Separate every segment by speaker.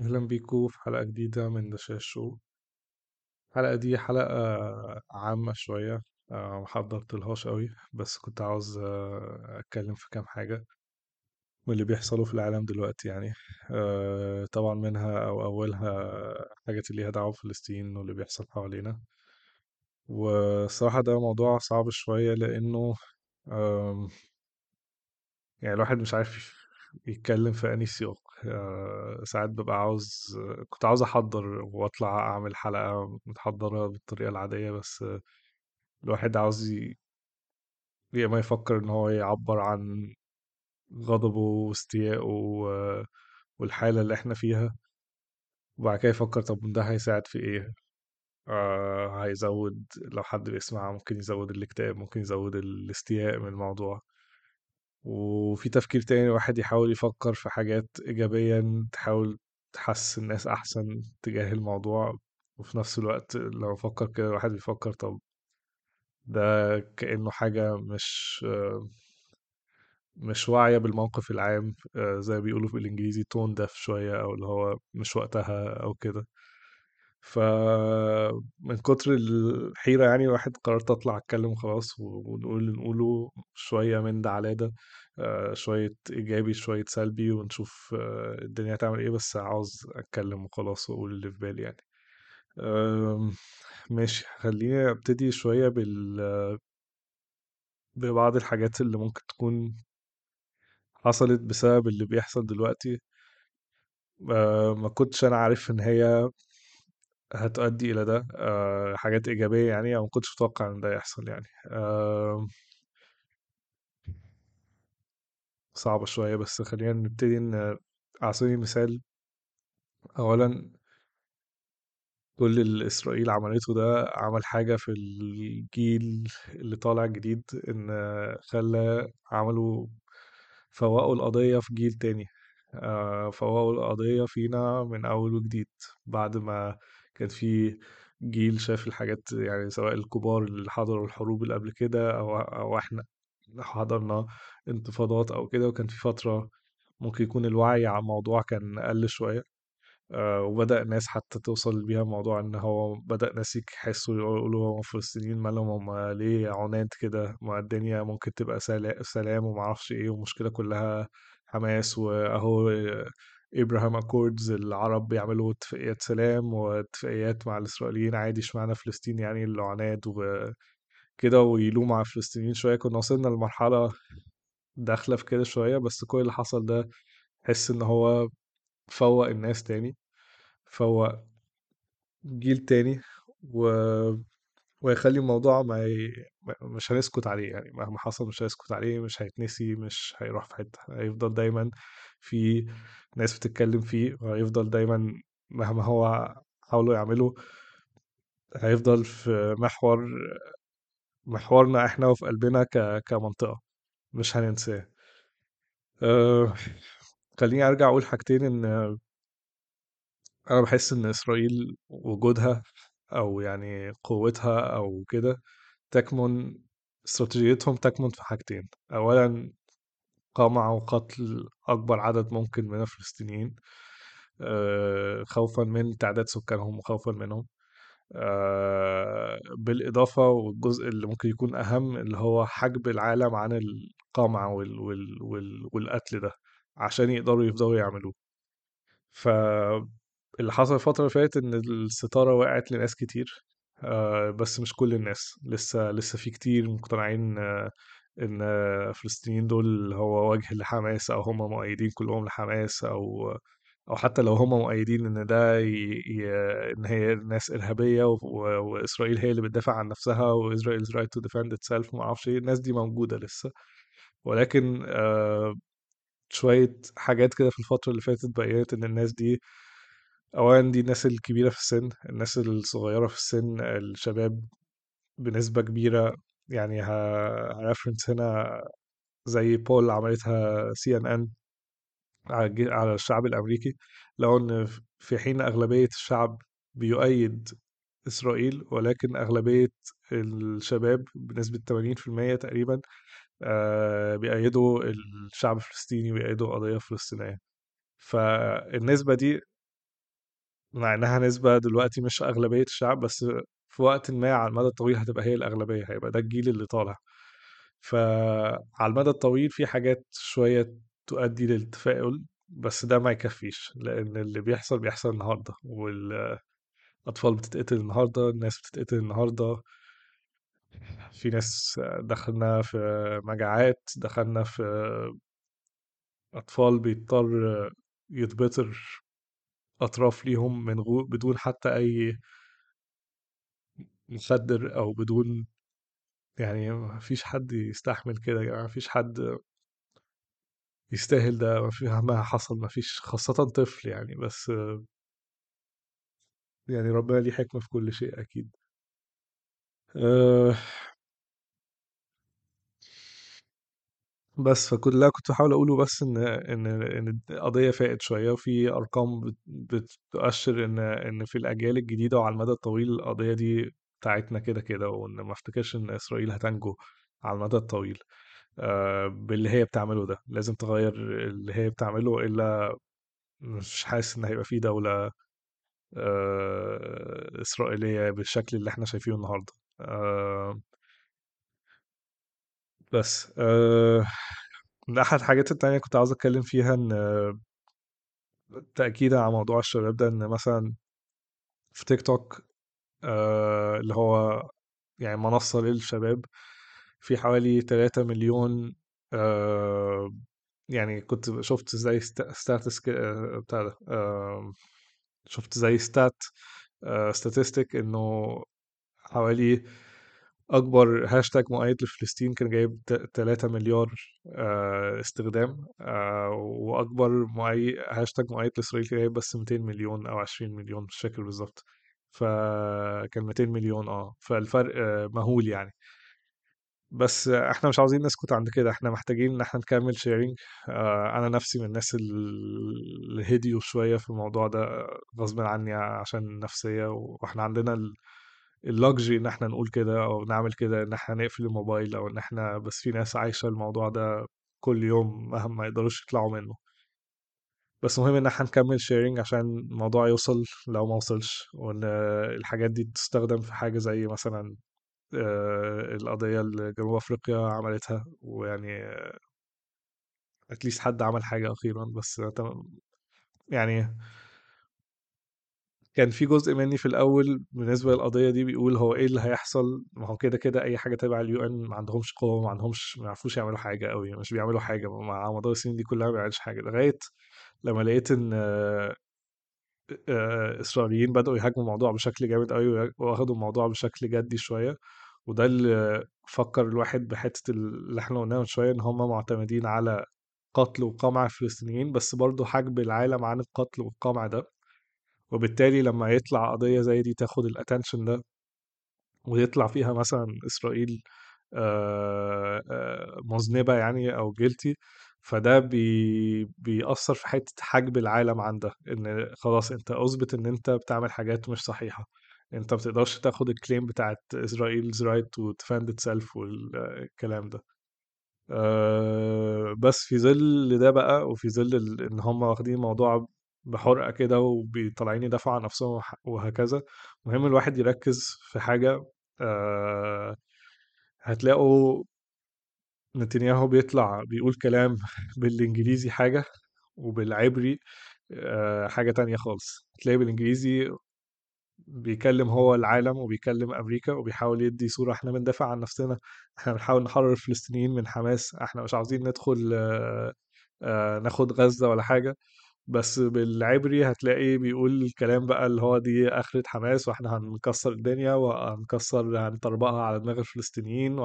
Speaker 1: أهلا بيكم في حلقة جديدة من دشاش شو الحلقة دي حلقة عامة شوية آه، محضرتلهاش قوي بس كنت عاوز آه، أتكلم في كام حاجة من اللي بيحصلوا في العالم دلوقتي يعني. آه، طبعا منها أو أولها حاجات اللي ليها دعوة بفلسطين واللي بيحصل حوالينا. والصراحة ده موضوع صعب شوية لأنه يعني الواحد مش عارف يتكلم في أنهي سياق. آه، ساعات ببقى عاوز كنت عاوز أحضر وأطلع أعمل حلقة متحضرة بالطريقة العادية بس الواحد عاوز ي- يا إما يفكر إن هو يعبر عن غضبه واستيائه و- والحالة اللي إحنا فيها وبعد كده يفكر طب ده هيساعد في إيه؟ آه هيزود لو حد بيسمع ممكن يزود الاكتئاب ممكن يزود الاستياء من الموضوع. وفي تفكير تاني الواحد يحاول يفكر في حاجات إيجابية تحاول تحسن الناس أحسن تجاه الموضوع وفي نفس الوقت لو فكر كده الواحد بيفكر طب ده كأنه حاجة مش مش واعية بالموقف العام آه، زي ما بيقولوا في الإنجليزي تون داف شوية أو اللي هو مش وقتها أو كده. فمن كتر الحيرة يعني الواحد قررت أطلع أتكلم خلاص ونقول نقوله شوية من ده على ده آه، شوية إيجابي شوية سلبي ونشوف آه، الدنيا هتعمل إيه بس عاوز أتكلم وخلاص وأقول اللي في بالي يعني. ماشي خليني أبتدي شوية بال... ببعض الحاجات اللي ممكن تكون حصلت بسبب اللي بيحصل دلوقتي. آه، ما كنتش أنا عارف إن هي هتؤدي إلى ده آه، حاجات إيجابية يعني أو ما كنتش متوقع إن ده يحصل يعني. صعبة شوية بس خلينا نبتدي على سبيل المثال أولا كل اللي إسرائيل عملته ده عمل حاجة في الجيل اللي طالع جديد إن خلى عملوا فوقوا القضية في جيل تاني. آه، فوقوا القضية فينا من أول وجديد بعد ما كان في جيل شاف الحاجات يعني سواء الكبار اللي حضروا الحروب اللي قبل كده أو أو إحنا حضرنا انتفاضات أو كده وكان في فترة ممكن يكون الوعي على الموضوع كان أقل شوية آه، وبدأ ناس حتى توصل بيها الموضوع إن هو بدأ ناس يحسوا يقولوا هم فلسطينيين مالهم هم ليه عناد كده؟ ما الدنيا ممكن تبقى سلا- سلام ومعرفش إيه والمشكلة كلها حماس وأهو إبراهام أكوردز العرب بيعملوا اتفاقيات سلام واتفاقيات مع الإسرائيليين عادي اشمعنى فلسطين يعني اللي عناد وكده ويلوموا على الفلسطينيين شوية. كنا وصلنا لمرحلة داخلة في كده شوية بس كل اللي حصل ده حس إن هو فوق الناس تاني فوق جيل تاني و... ويخلي الموضوع ما ي... مش هنسكت عليه يعني مهما حصل مش هنسكت عليه مش هيتنسي مش هيروح في حتة هيفضل دايما في ناس بتتكلم فيه وهيفضل دايما مهما هو حاولوا يعملوا هيفضل في محور محورنا إحنا وفي قلبنا ك... كمنطقة مش هننساه. أه... خليني أرجع أقول حاجتين إن أنا بحس إن إسرائيل وجودها أو يعني قوتها أو كده تكمن استراتيجيتهم تكمن في حاجتين اولا قمع وقتل أكبر عدد ممكن من الفلسطينيين آه، خوفا من تعداد سكانهم وخوفا منهم آه، بالإضافة والجزء اللي ممكن يكون أهم اللي هو حجب العالم عن القمع وال وال وال والقتل ده عشان يقدروا يفضلوا يعملوه. فاللي حصل الفترة اللي فاتت إن الستارة وقعت لناس كتير آه، بس مش كل الناس لسه لسه في كتير مقتنعين آه، إن الفلسطينيين دول هو وجه لحماس أو هم مؤيدين كلهم لحماس أو أو حتى لو هم مؤيدين إن ده ي... ي... إن هي ناس إرهابية و... وإسرائيل هي اللي بتدافع عن نفسها وإسرائيل right to defend itself ومعرفش إيه الناس دي موجودة لسه. ولكن آه، شوية حاجات كده في الفترة اللي فاتت بينت إن الناس دي أولا دي الناس الكبيرة في السن الناس الصغيرة في السن الشباب بنسبة كبيرة يعني هرفرنس هنا زي بول عملتها سي ان ان على الشعب الأمريكي لو إن في حين أغلبية الشعب بيؤيد إسرائيل ولكن أغلبية الشباب بنسبة 80% تقريبا بيأيدوا الشعب الفلسطيني وبيأيدوا قضية فلسطينية. فالنسبة دي مع إنها نسبة دلوقتي مش أغلبية الشعب بس في وقت ما على المدى الطويل هتبقى هي الأغلبية هيبقى ده الجيل اللي طالع. فعلى المدى الطويل في حاجات شوية تؤدي للتفاؤل بس ده ما يكفيش لأن اللي بيحصل بيحصل النهاردة والأطفال بتتقتل النهاردة الناس بتتقتل النهاردة. في ناس دخلنا في مجاعات دخلنا في أطفال بيضطر يتبتر أطراف ليهم من غو بدون حتى أي مخدر أو بدون يعني ما فيش حد يستحمل كده يعني ما فيش حد يستاهل ده ما في مهما حصل ما فيش خاصة طفل يعني بس يعني ربنا ليه حكمة في كل شيء أكيد. أه بس اللي أنا كنت بحاول أقوله بس إن إن إن القضية فائت شوية وفي أرقام بت- بتؤشر إن إن في الأجيال الجديدة وعلى المدى الطويل القضية دي بتاعتنا كده كده وإن ما أفتكرش إن إسرائيل هتنجو على المدى الطويل. أه باللي هي بتعمله ده. لازم تغير اللي هي بتعمله إلا مش حاسس إن هيبقى في دولة آه، إسرائيلية بالشكل اللي إحنا شايفينه النهاردة. آه، بس آه، من أحد الحاجات التانية كنت عاوز أتكلم فيها إن آه، تأكيدا على موضوع الشباب ده إن مثلا في تيك توك آه، اللي هو يعني منصة للشباب في حوالي 3 مليون آه، يعني كنت شفت زي stats بتاع ده آه، شفت زي stat statistic إنه حوالي أكبر هاشتاج مؤيد لفلسطين كان جايب 3 مليار آه، استخدام آه، وأكبر مؤيد هاشتاج مؤيد لإسرائيل كان جايب بس 200 مليون أو 20 مليون مش فاكر بالظبط. فكان 200 مليون آه. فالفرق آه، مهول يعني. بس إحنا مش عاوزين نسكت عند كده. إحنا محتاجين إن إحنا نكمل sharing آه أنا نفسي من الناس اللي هديوا شوية في الموضوع ده غصب عني عشان النفسية وإحنا عندنا اللوكجي إن إحنا نقول كده أو نعمل كده إن إحنا نقفل الموبايل أو إن إحنا بس في ناس عايشة الموضوع ده كل يوم مهما ما يقدروش يطلعوا منه. بس مهم إن إحنا نكمل sharing عشان الموضوع يوصل لو ما وصلش وإن الحاجات دي تستخدم في حاجة زي مثلا آه، القضية اللي جنوب أفريقيا عملتها ويعني at least حد عمل حاجة أخيرا بس يعني كان في جزء مني في الأول بالنسبة للقضية دي بيقول هو إيه اللي هيحصل؟ ما هو كده كده أي حاجة تبع ال UN ما عندهمش قوة ما عندهمش ما يعرفوش يعملوا حاجة قوي مش بيعملوا حاجة مع مدار السنين دي كلها ما بيعملش حاجة لغاية لما لقيت إن آه، آه، إسرائيليين بدأوا يهاجموا الموضوع بشكل جامد قوي واخدوا الموضوع بشكل جدي شوية وده اللي فكر الواحد بحتة اللي إحنا قلناها من شوية إن هم معتمدين على قتل وقمع الفلسطينيين بس برضه حجب العالم عن القتل والقمع ده. وبالتالي لما يطلع قضية زي دي تاخد الاتنشن ده ويطلع فيها مثلا إسرائيل مذنبة يعني أو جيلتي فده بي بيأثر في حتة حجب العالم عن ده إن خلاص أنت أثبت إن أنت بتعمل حاجات مش صحيحة. أنت بتقدرش تاخد الكليم بتاعت إسرائيل's right to defend itself والكلام ده. بس في ظل ده بقى وفي ظل إن هم واخدين الموضوع بحرقة كده وطالعين يدافعوا عن نفسهم وهكذا. مهم الواحد يركز في حاجة آه، هتلاقوا نتنياهو بيطلع بيقول كلام بالإنجليزي حاجة وبالعبري آه، حاجة تانية خالص. تلاقي بالإنجليزي بيكلم هو العالم وبيكلم أمريكا وبيحاول يدي صورة إحنا بندافع عن نفسنا. إحنا بنحاول نحرر الفلسطينيين من حماس. إحنا مش عاوزين ندخل آه، آه، ناخد غزة ولا حاجة. بس بالعبري هتلاقي بيقول الكلام بقى اللي هو دي آخرة حماس وإحنا هنكسر الدنيا وهنكسر هنطربقها على دماغ الفلسطينيين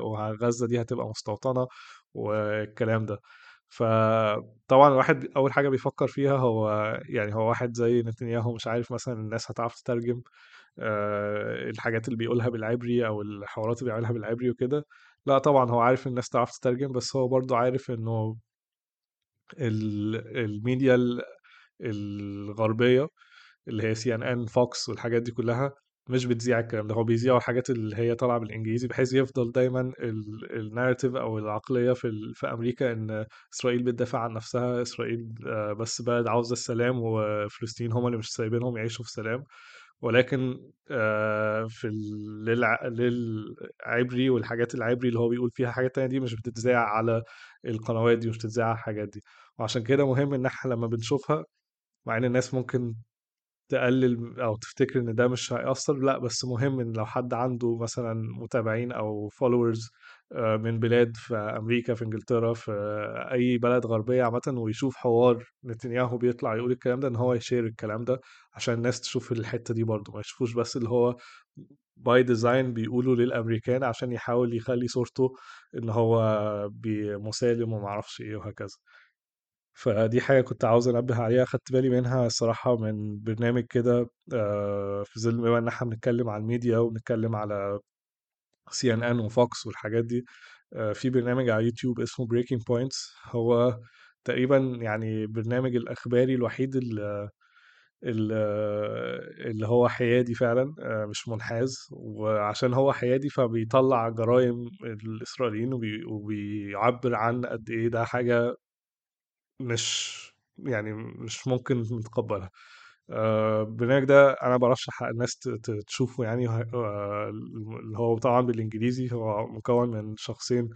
Speaker 1: وغزة دي هتبقى مستوطنة والكلام ده. فطبعا الواحد أول حاجة بيفكر فيها هو يعني هو واحد زي نتنياهو مش عارف مثلا الناس هتعرف تترجم آه، الحاجات اللي بيقولها بالعبري أو الحوارات اللي بيعملها بالعبري وكده. لا طبعا هو عارف الناس تعرف تترجم بس هو برضو عارف إنه الميديا الغربية اللي هي CNN Fox والحاجات دي كلها مش بتذيع الكلام ده. هو بيذيعوا الحاجات اللي هي طالعة بالإنجليزي بحيث يفضل دايما الناريتيف أو العقلية في في أمريكا إن إسرائيل بتدافع عن نفسها إسرائيل آه، بس بلد عاوزة السلام وفلسطين هم اللي مش سايبينهم يعيشوا في سلام. ولكن آه، في للع... للعبري والحاجات العبري اللي هو بيقول فيها حاجات تانية دي مش بتتذاع على القنوات دي مش بتتذاع على الحاجات دي. وعشان كده مهم إن إحنا لما بنشوفها مع إن الناس ممكن تقلل أو تفتكر إن ده مش هيأثر لأ بس مهم إن لو حد عنده مثلا متابعين أو followers من بلاد في أمريكا في إنجلترا في أي بلد غربية عامه ويشوف حوار نتنياهو بيطلع يقول الكلام ده إن هو يشير الكلام ده عشان الناس تشوف الحتة دي برضه ما يشوفوش بس اللي هو by design بيقولوا للأمريكان عشان يحاول يخلي صورته إن هو مسالم وما أعرفش إيه وهكذا. فدي حاجة كنت عاوز أنبه عليها خدت بالي منها الصراحة من برنامج كده آه، في ظل بما إن إحنا بنتكلم على الميديا وبنتكلم على CNN و Fox والحاجات دي آه، في برنامج على يوتيوب اسمه Breaking Points هو تقريبا يعني برنامج الأخباري الوحيد اللي, اللي هو حيادي فعلا آه، مش منحاز. وعشان هو حيادي فبيطلع جرائم الإسرائيليين وبي- وبيعبر عن قد إيه ده حاجة مش يعني مش ممكن نتقبلها. البرنامج ده أنا برشح الناس تشوفه يعني آه، اللي هو طبعا بالإنجليزي هو مكون من شخصين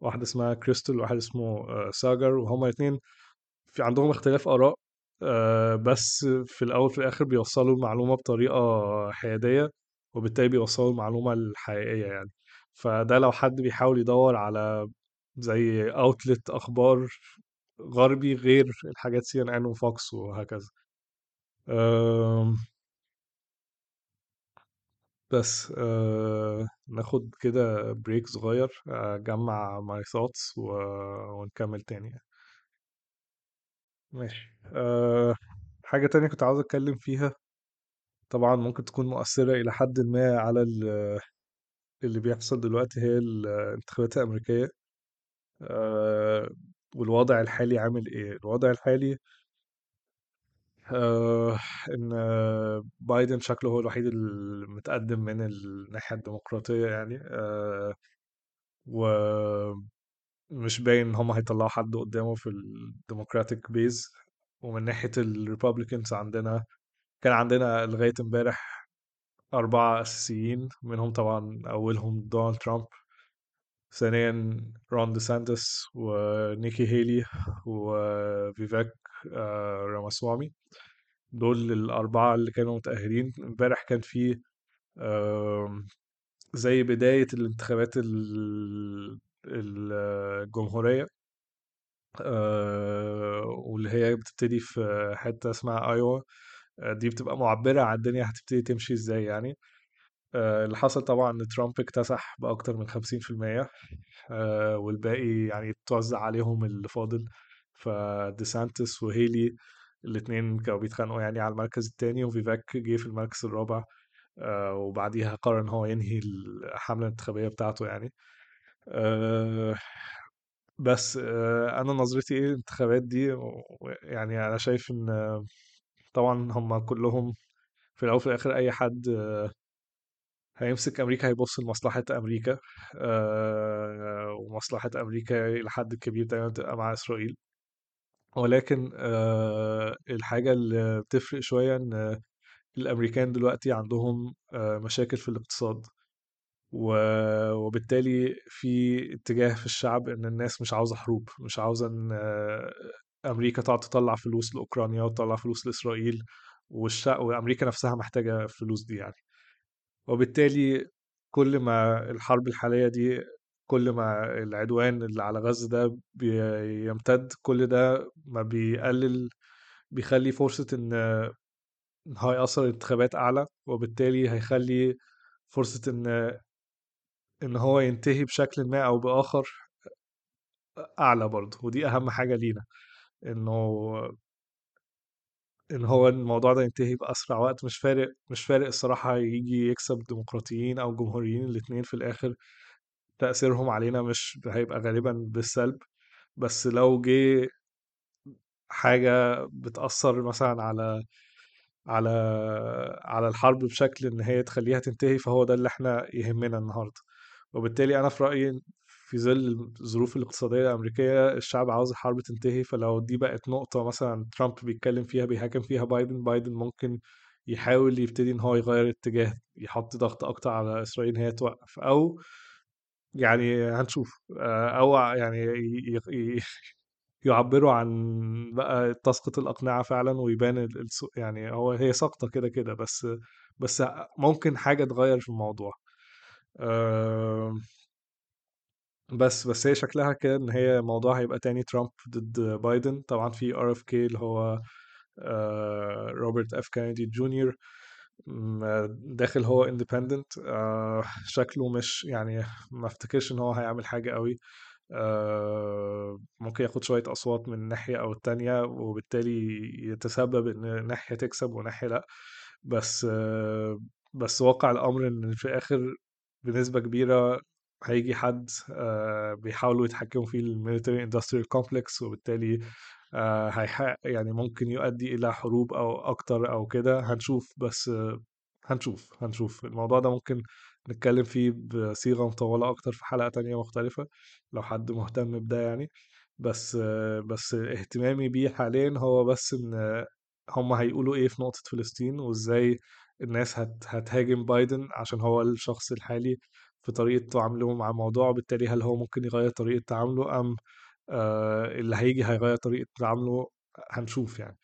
Speaker 1: واحدة اسمها كريستال وواحد اسمه آه، ساجر وهما الاثنين في عندهم اختلاف آراء آه، بس في الأول في الآخر بيوصلوا المعلومة بطريقة حيادية وبالتالي بيوصلوا المعلومة الحقيقية يعني. فده لو حد بيحاول يدور على زي outlet أخبار غربي غير الحاجات CNN و Fox وهكذا. بس أه، ناخد كده break صغير أجمع my thoughts ونكمل تاني يعني. ماشي. أه، حاجة تانية كنت عاوز أتكلم فيها. طبعا ممكن تكون مؤثرة إلى حد ما على ال- اللي بيحصل دلوقتي هي الانتخابات الأمريكية. أه، والوضع الحالي عامل إيه؟ الوضع الحالي آه، إن بايدن شكله هو الوحيد المتقدم من الناحية الديمقراطية يعني. آه، ومش باين إن هم هيطلعوا حد قدامه في ال Democratic base. ومن ناحية ال Republicans عندنا كان عندنا لغاية امبارح أربعة أساسيين منهم طبعا أولهم دونالد ترامب. ثانيا رون دي سانتس ونيكي هيلي وفيفاك آه، راماسوامي. دول الأربعة اللي كانوا متأهلين. امبارح كان في زي بداية الانتخابات ال- ال- الجمهورية آه، واللي هي بتبتدي في حتة اسمها آيوا. آه، دي بتبقى معبرة عن الدنيا هتبتدي تمشي إزاي يعني. اللي حصل طبعا إن ترامب اكتسح بأكتر من 50% آه، والباقي يعني توزع عليهم اللي فاضل. فديسانتس وهيلي الاتنين كانوا بيتخانقوا يعني على المركز التاني وفيفاك جه في المركز الرابع آه، وبعديها قرر إن هو ينهي الحملة الانتخابية بتاعته يعني. آه، بس آه، أنا نظرتي إيه الانتخابات دي؟ يعني أنا شايف إن آه، طبعا هم كلهم في الأول وفي الآخر أي حد آه، هيمسك أمريكا هيبص لمصلحة أمريكا آه، ومصلحة أمريكا إلى حد كبير دايما بتبقى مع إسرائيل. ولكن آه، الحاجة اللي بتفرق شوية إن الأمريكان دلوقتي عندهم آه، مشاكل في الاقتصاد. وبالتالي في اتجاه في الشعب إن الناس مش عاوزة حروب مش عاوزة إن أمريكا تقعد تطلع فلوس لأوكرانيا وتطلع فلوس لإسرائيل وأمريكا نفسها محتاجة الفلوس دي يعني. وبالتالي كل ما الحرب الحالية دي كل ما العدوان اللي على غزة ده بيمتد كل ده ما بيقلل بيخلي فرصة إن إن هو يأثر الانتخابات أعلى وبالتالي هيخلي فرصة إن إن هو ينتهي بشكل ما أو بآخر أعلى برضه ودي أهم حاجة لينا إنه إن هو الموضوع ده ينتهي بأسرع وقت مش فارق مش فارق الصراحة يجي يكسب ديمقراطيين أو جمهوريين الاتنين في الآخر تأثيرهم علينا مش هيبقى غالبا بالسلب. بس لو جه حاجة بتأثر مثلا على على على الحرب بشكل إن هي تخليها تنتهي فهو ده اللي إحنا يهمنا النهارده. وبالتالي أنا في رأيي في ظل الظروف الاقتصادية الأمريكية الشعب عاوز الحرب تنتهي فلو دي بقت نقطة مثلا ترامب بيتكلم فيها بيهاجم فيها بايدن بايدن ممكن يحاول يبتدي إن هو يغير اتجاه يحط ضغط أكتر على إسرائيل إن هي توقف أو يعني هنشوف آه، أو يعني يعبروا عن بقى تسقط الأقنعة فعلا ويبان يعني هو هي ساقطة كده كده بس بس ممكن حاجة تغير في الموضوع. آم، بس بس هي شكلها كده إن هي موضوع هيبقى تاني ترامب ضد بايدن. طبعا في RFK اللي هو آه، روبرت F كينيدي Junior داخل هو independent شكله مش يعني ما افتكرش إن هو هيعمل حاجة قوي آه، ممكن ياخد شوية أصوات من ناحية أو التانية وبالتالي يتسبب إن ناحية تكسب وناحية لأ. بس آه، بس واقع الأمر إن في الآخر بنسبة كبيرة هيجي حد آه، بيحاولوا يتحكموا في ال military industrial complex وبالتالي آه، هيحقق يعني ممكن يؤدي إلى حروب أو أكتر أو كده هنشوف بس هنشوف هنشوف. الموضوع ده ممكن نتكلم فيه بصيغة مطولة أكتر في حلقة تانية مختلفة لو حد مهتم بده يعني. بس بس اهتمامي بيه حاليا هو بس إن هم هيقولوا إيه في نقطة فلسطين وإزاي الناس هت هتهاجم بايدن عشان هو الشخص الحالي في طريقة تعامله مع الموضوع وبالتالي هل هو ممكن يغير طريقة تعامله أم آه اللي هيجي هيغير طريقة تعامله هنشوف يعني.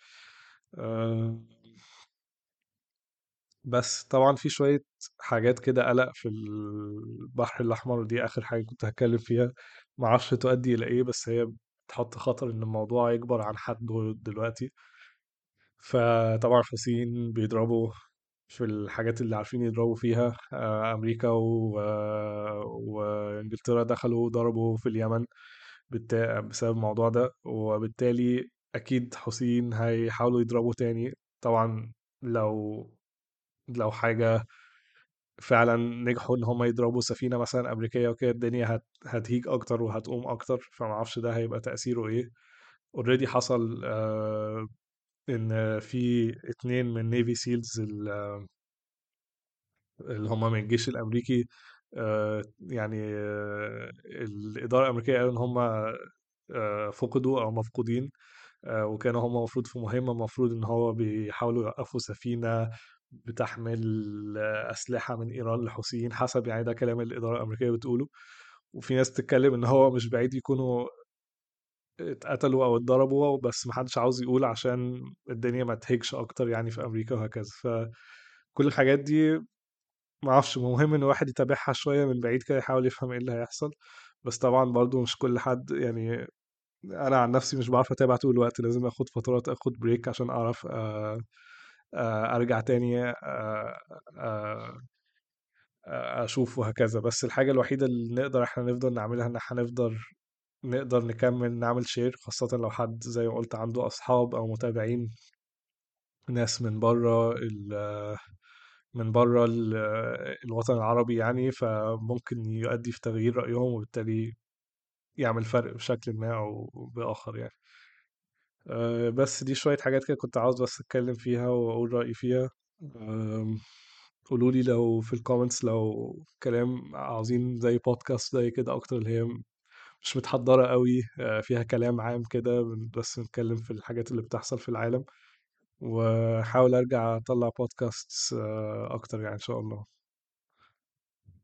Speaker 1: آه بس طبعا في شوية حاجات كده قلق في البحر الأحمر ودي آخر حاجة كنت هتكلم فيها. معرفش تؤدي إلى إيه بس هي بتحط خطر إن الموضوع يكبر عن حده دلوقتي. فطبعا الحوثيين بيضربوا في الحاجات اللي عارفين يضربوا فيها آه، أمريكا و... آه، وإنجلترا دخلوا ضربوا في اليمن بالتا... بسبب الموضوع ده. وبالتالي أكيد حوثيين هيحاولوا يضربوا تاني. طبعا لو لو حاجة فعلا نجحوا إن هم يضربوا سفينة مثلا أمريكية وكده الدنيا هت... هتهيج أكتر وهتقوم أكتر. فما أعرفش ده هيبقى تأثيره إيه. already حصل آه إن في اتنين من Navy SEALs اللي هم من الجيش الأمريكي آه يعني آه الإدارة الأمريكية قالوا إن هم آه فقدوا أو مفقودين وكانوا هم المفروض في مهمة المفروض إن هو بيحاولوا يوقفوا سفينة بتحمل أسلحة من إيران للحوثيين حسب يعني ده كلام الإدارة الأمريكية بتقوله وفي ناس تتكلم إن هو مش بعيد يكونوا اتقتلوا أو اتضربوا بس محدش عاوز يقول عشان الدنيا ما تهيجش أكتر يعني في أمريكا وهكذا. فكل الحاجات دي ما أعرفش مهم إن الواحد يتابعها شوية من بعيد كده يحاول يفهم إيه اللي هيحصل. بس طبعا برضو مش كل حد يعني أنا عن نفسي مش بعرف أتابع طول الوقت لازم آخد فترات آخد بريك عشان أعرف آه، آه، أرجع تاني آه، أشوف وهكذا. بس الحاجة الوحيدة اللي نقدر إحنا نفضل نعملها إن إحنا نفضل نقدر نكمل نعمل شير خاصة لو حد زي ما قلت عنده أصحاب أو متابعين ناس من بره من بره ال- الوطن العربي يعني فممكن يؤدي في تغيير رأيهم وبالتالي يعمل فرق بشكل ما أو بآخر يعني. أه، بس دي شوية حاجات كده كنت عاوز بس أتكلم فيها وأقول رأيي فيها. أم، قولوا لي لو في الكومنتس لو كلام عاوزين زي بودكاست زي كده أكتر اللي هي مش متحضرة قوي أه، فيها كلام عام كده بس نتكلم في الحاجات اللي بتحصل في العالم وحاول أرجع أطلع بودكاست أكتر يعني إن شاء الله.